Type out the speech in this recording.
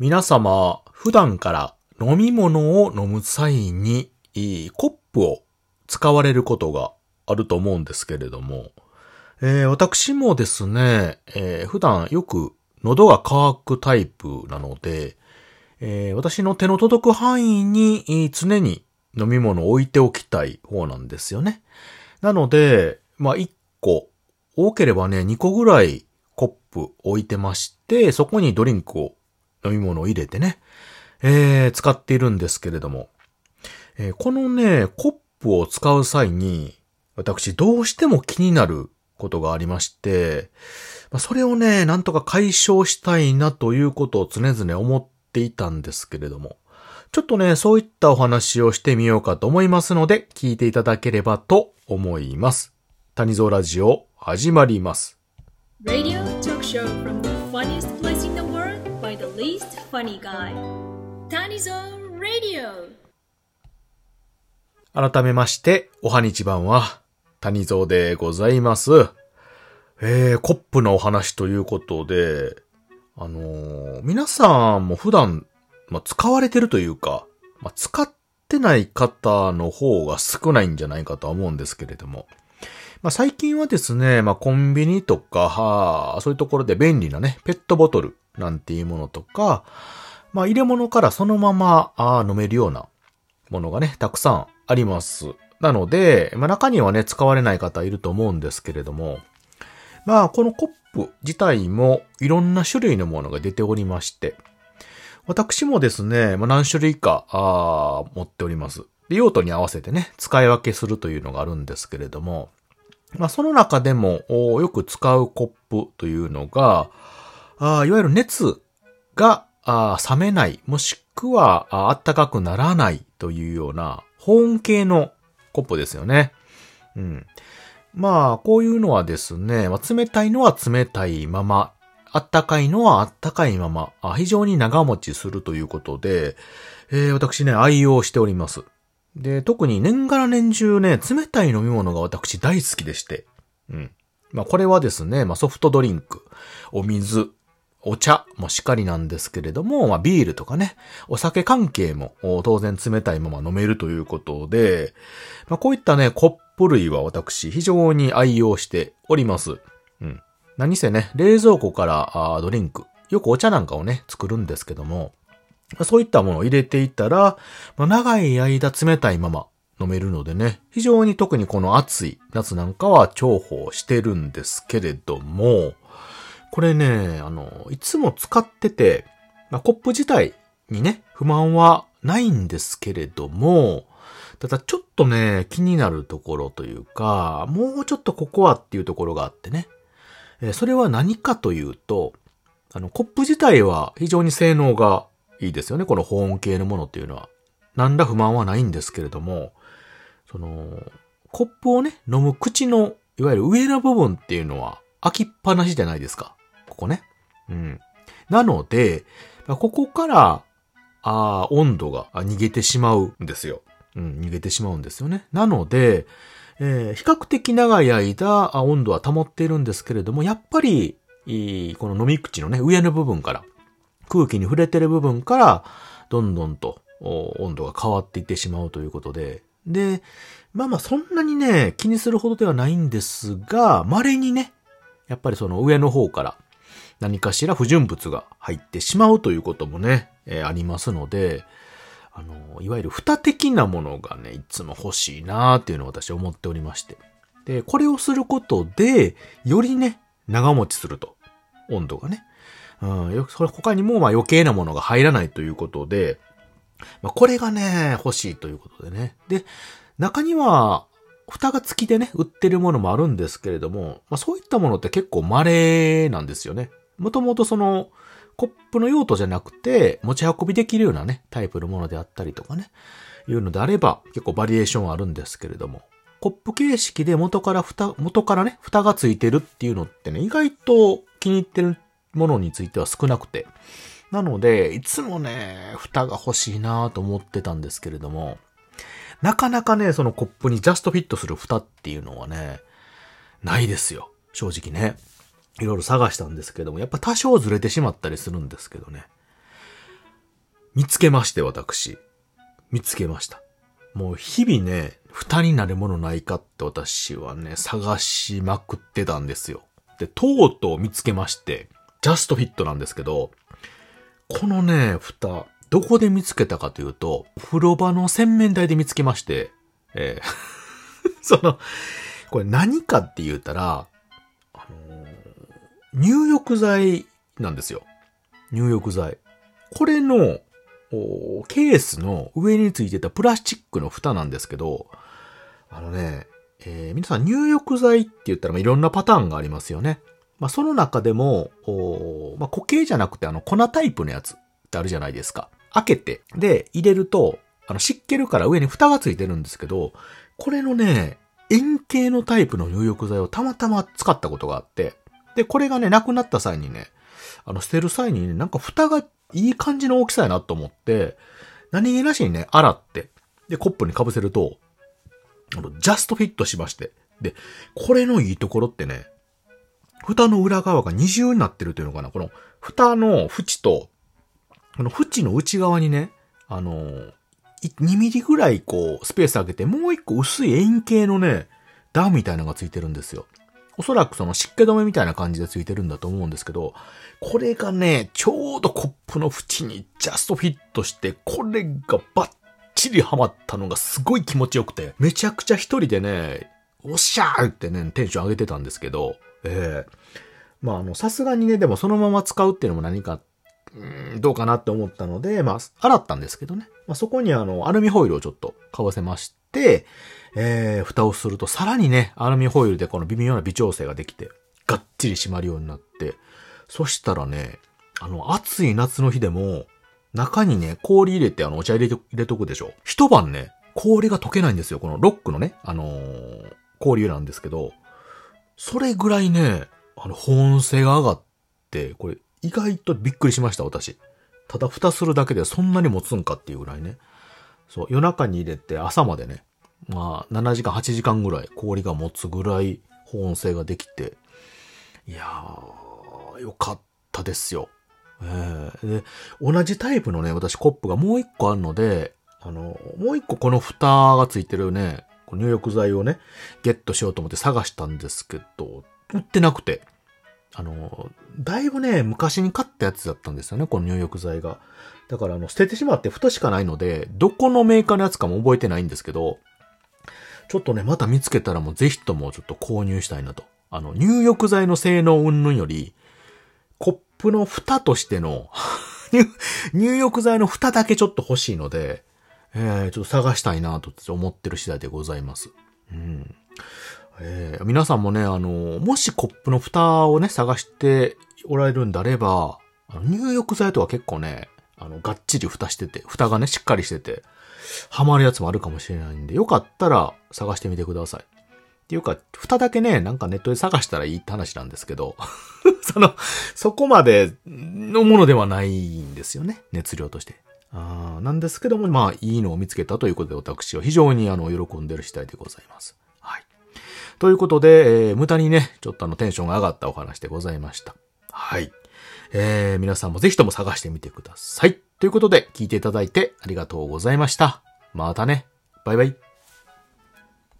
皆様、普段から飲み物を飲む際に、コップを使われることがあると思うんですけれども、えー、私もですね、えー、普段よく喉が渇くタイプなので、えー、私の手の届く範囲に常に飲み物を置いておきたい方なんですよね。なので、まあ、1個、多ければね、2個ぐらいコップ置いてまして、そこにドリンクを、飲み物を入れてね、えー、使っているんですけれども、えー、このね、コップを使う際に、私どうしても気になることがありまして、それをね、なんとか解消したいなということを常々思っていたんですけれども、ちょっとね、そういったお話をしてみようかと思いますので、聞いていただければと思います。谷蔵ラジオ、始まります。Funny guy. 谷蔵 Radio 改めまして、おはにちばんは、谷蔵でございます。えー、コップのお話ということで、あのー、皆さんも普段まあ、使われてるというか、まあ、使ってない方の方が少ないんじゃないかとは思うんですけれども。まあ、最近はですね、まあ、コンビニとか、そういうところで便利なね、ペットボトルなんていうものとか、まあ、入れ物からそのまま、あ飲めるようなものがね、たくさんあります。なので、まあ、中にはね、使われない方いると思うんですけれども、まあ、このコップ自体もいろんな種類のものが出ておりまして、私もですね、まあ、何種類か、あ持っております。用途に合わせてね、使い分けするというのがあるんですけれども、まあ、その中でも、よく使うコップというのが、あいわゆる熱があ冷めない、もしくはあったかくならないというような保温系のコップですよね。うん。まあ、こういうのはですね、まあ、冷たいのは冷たいままあったかいのはあったかいまま、あ非常に長持ちするということで、えー、私ね、愛用しております。で、特に年がら年中ね、冷たい飲み物が私大好きでして。うん。まあこれはですね、まあソフトドリンク、お水、お茶もしっかりなんですけれども、まあビールとかね、お酒関係も当然冷たいまま飲めるということで、まあこういったね、コップ類は私非常に愛用しております。うん。何せね、冷蔵庫からドリンク、よくお茶なんかをね、作るんですけども、そういったものを入れていったら、まあ、長い間冷たいまま飲めるのでね、非常に特にこの暑い夏なんかは重宝してるんですけれども、これね、あの、いつも使ってて、まあ、コップ自体にね、不満はないんですけれども、ただちょっとね、気になるところというか、もうちょっとここはっていうところがあってね。えそれは何かというと、あの、コップ自体は非常に性能がいいですよね。この保温系のものっていうのは。何ら不満はないんですけれども、その、コップをね、飲む口の、いわゆる上の部分っていうのは開きっぱなしじゃないですか。ここね。うん。なので、ここから、あ温度が逃げてしまうんですよ。うん、逃げてしまうんですよね。なので、えー、比較的長い間、温度は保っているんですけれども、やっぱり、この飲み口のね、上の部分から、空気に触れてる部分から、どんどんと温度が変わっていってしまうということで、で、まあまあそんなにね、気にするほどではないんですが、稀にね、やっぱりその上の方から何かしら不純物が入ってしまうということもね、えー、ありますので、あの、いわゆる蓋的なものがね、いつも欲しいなーっていうのを私思っておりまして。で、これをすることで、よりね、長持ちすると。温度がね。うん、それ他にもまあ余計なものが入らないということで、まあ、これがね、欲しいということでね。で、中には、蓋が付きでね、売ってるものもあるんですけれども、まあ、そういったものって結構稀なんですよね。もともとその、コップの用途じゃなくて、持ち運びできるようなね、タイプのものであったりとかね、いうのであれば、結構バリエーションはあるんですけれども、コップ形式で元から蓋、元からね、蓋がついてるっていうのってね、意外と気に入ってるものについては少なくて。なので、いつもね、蓋が欲しいなと思ってたんですけれども、なかなかね、そのコップにジャストフィットする蓋っていうのはね、ないですよ。正直ね。いろいろ探したんですけども、やっぱ多少ずれてしまったりするんですけどね。見つけまして、私。見つけました。もう日々ね、蓋になるものないかって私はね、探しまくってたんですよ。で、とうとう見つけまして、ジャストフィットなんですけど、このね、蓋、どこで見つけたかというと、風呂場の洗面台で見つけまして、えー その、これ何かって言ったら、入浴剤なんですよ。入浴剤。これの、ケースの上についてたプラスチックの蓋なんですけど、あのね、えー皆さん入浴剤って言ったらまあいろんなパターンがありますよね。まあその中でも、まあ固形じゃなくてあの粉タイプのやつってあるじゃないですか。開けて、で、入れると、あの湿気るから上に蓋がついてるんですけど、これのね、円形のタイプの入浴剤をたまたま使ったことがあって、で、これがね、なくなった際にね、あの、捨てる際にね、なんか蓋がいい感じの大きさやなと思って、何気なしにね、洗って、で、コップに被せると、あの、ジャストフィットしまして。で、これのいいところってね、蓋の裏側が二重になってるというのかな。この、蓋の縁と、この縁の内側にね、あの、2ミリぐらいこう、スペース空けて、もう一個薄い円形のね、段みたいなのがついてるんですよ。おそらくその湿気止めみたいな感じでついてるんだと思うんですけど、これがね、ちょうどコップの縁にジャストフィットして、これがバッチリハマったのがすごい気持ちよくて、めちゃくちゃ一人でね、おっしゃーってね、テンション上げてたんですけど、ええまあ、あの、さすがにね、でもそのまま使うっていうのも何か、うんどうかなって思ったので、まあ、洗ったんですけどね。まあ、そこにあの、アルミホイルをちょっとかぶせまして、えー、蓋をするとさらにね、アルミホイルでこの微妙な微調整ができて、がっちり閉まるようになって、そしたらね、あの、暑い夏の日でも、中にね、氷入れてあの、お茶入れ、入れとくでしょ。一晩ね、氷が溶けないんですよ。このロックのね、あのー氷なんですけど、それぐらいね、あの、保温性が上がって、これ、意外とびっくりしました、私。ただ蓋するだけでそんなに持つんかっていうぐらいね。そう、夜中に入れて朝までね、まあ、7時間、8時間ぐらい氷が持つぐらい保温性ができて、いやー、よかったですよ。ええで、同じタイプのね、私コップがもう一個あるので、あの、もう一個この蓋がついてるね、入浴剤をね、ゲットしようと思って探したんですけど、売ってなくて。あの、だいぶね、昔に買ったやつだったんですよね、この入浴剤が。だから、あの、捨ててしまって蓋しかないので、どこのメーカーのやつかも覚えてないんですけど、ちょっとね、また見つけたらもうぜひともちょっと購入したいなと。あの、入浴剤の性能云々より、コップの蓋としての 入、浴剤の蓋だけちょっと欲しいので、えー、ちょっと探したいなと思ってる次第でございます。うん。えー皆さんもね、あの、もしコップの蓋をね、探しておられるんであれば、入浴剤とか結構ね、あの、がっちり蓋してて、蓋がね、しっかりしてて、ハマるやつもあるかもしれないんで、よかったら探してみてください。っていうか、蓋だけね、なんかネットで探したらいいって話なんですけど、その、そこまでのものではないんですよね、熱量として。あーなんですけども、まあ、いいのを見つけたということで、私は非常にあの、喜んでる次第でございます。はい。ということで、えー無駄にね、ちょっとあの、テンションが上がったお話でございました。はい。えー皆さんもぜひとも探してみてください。ということで、聞いていただいてありがとうございました。またね。バイバイ。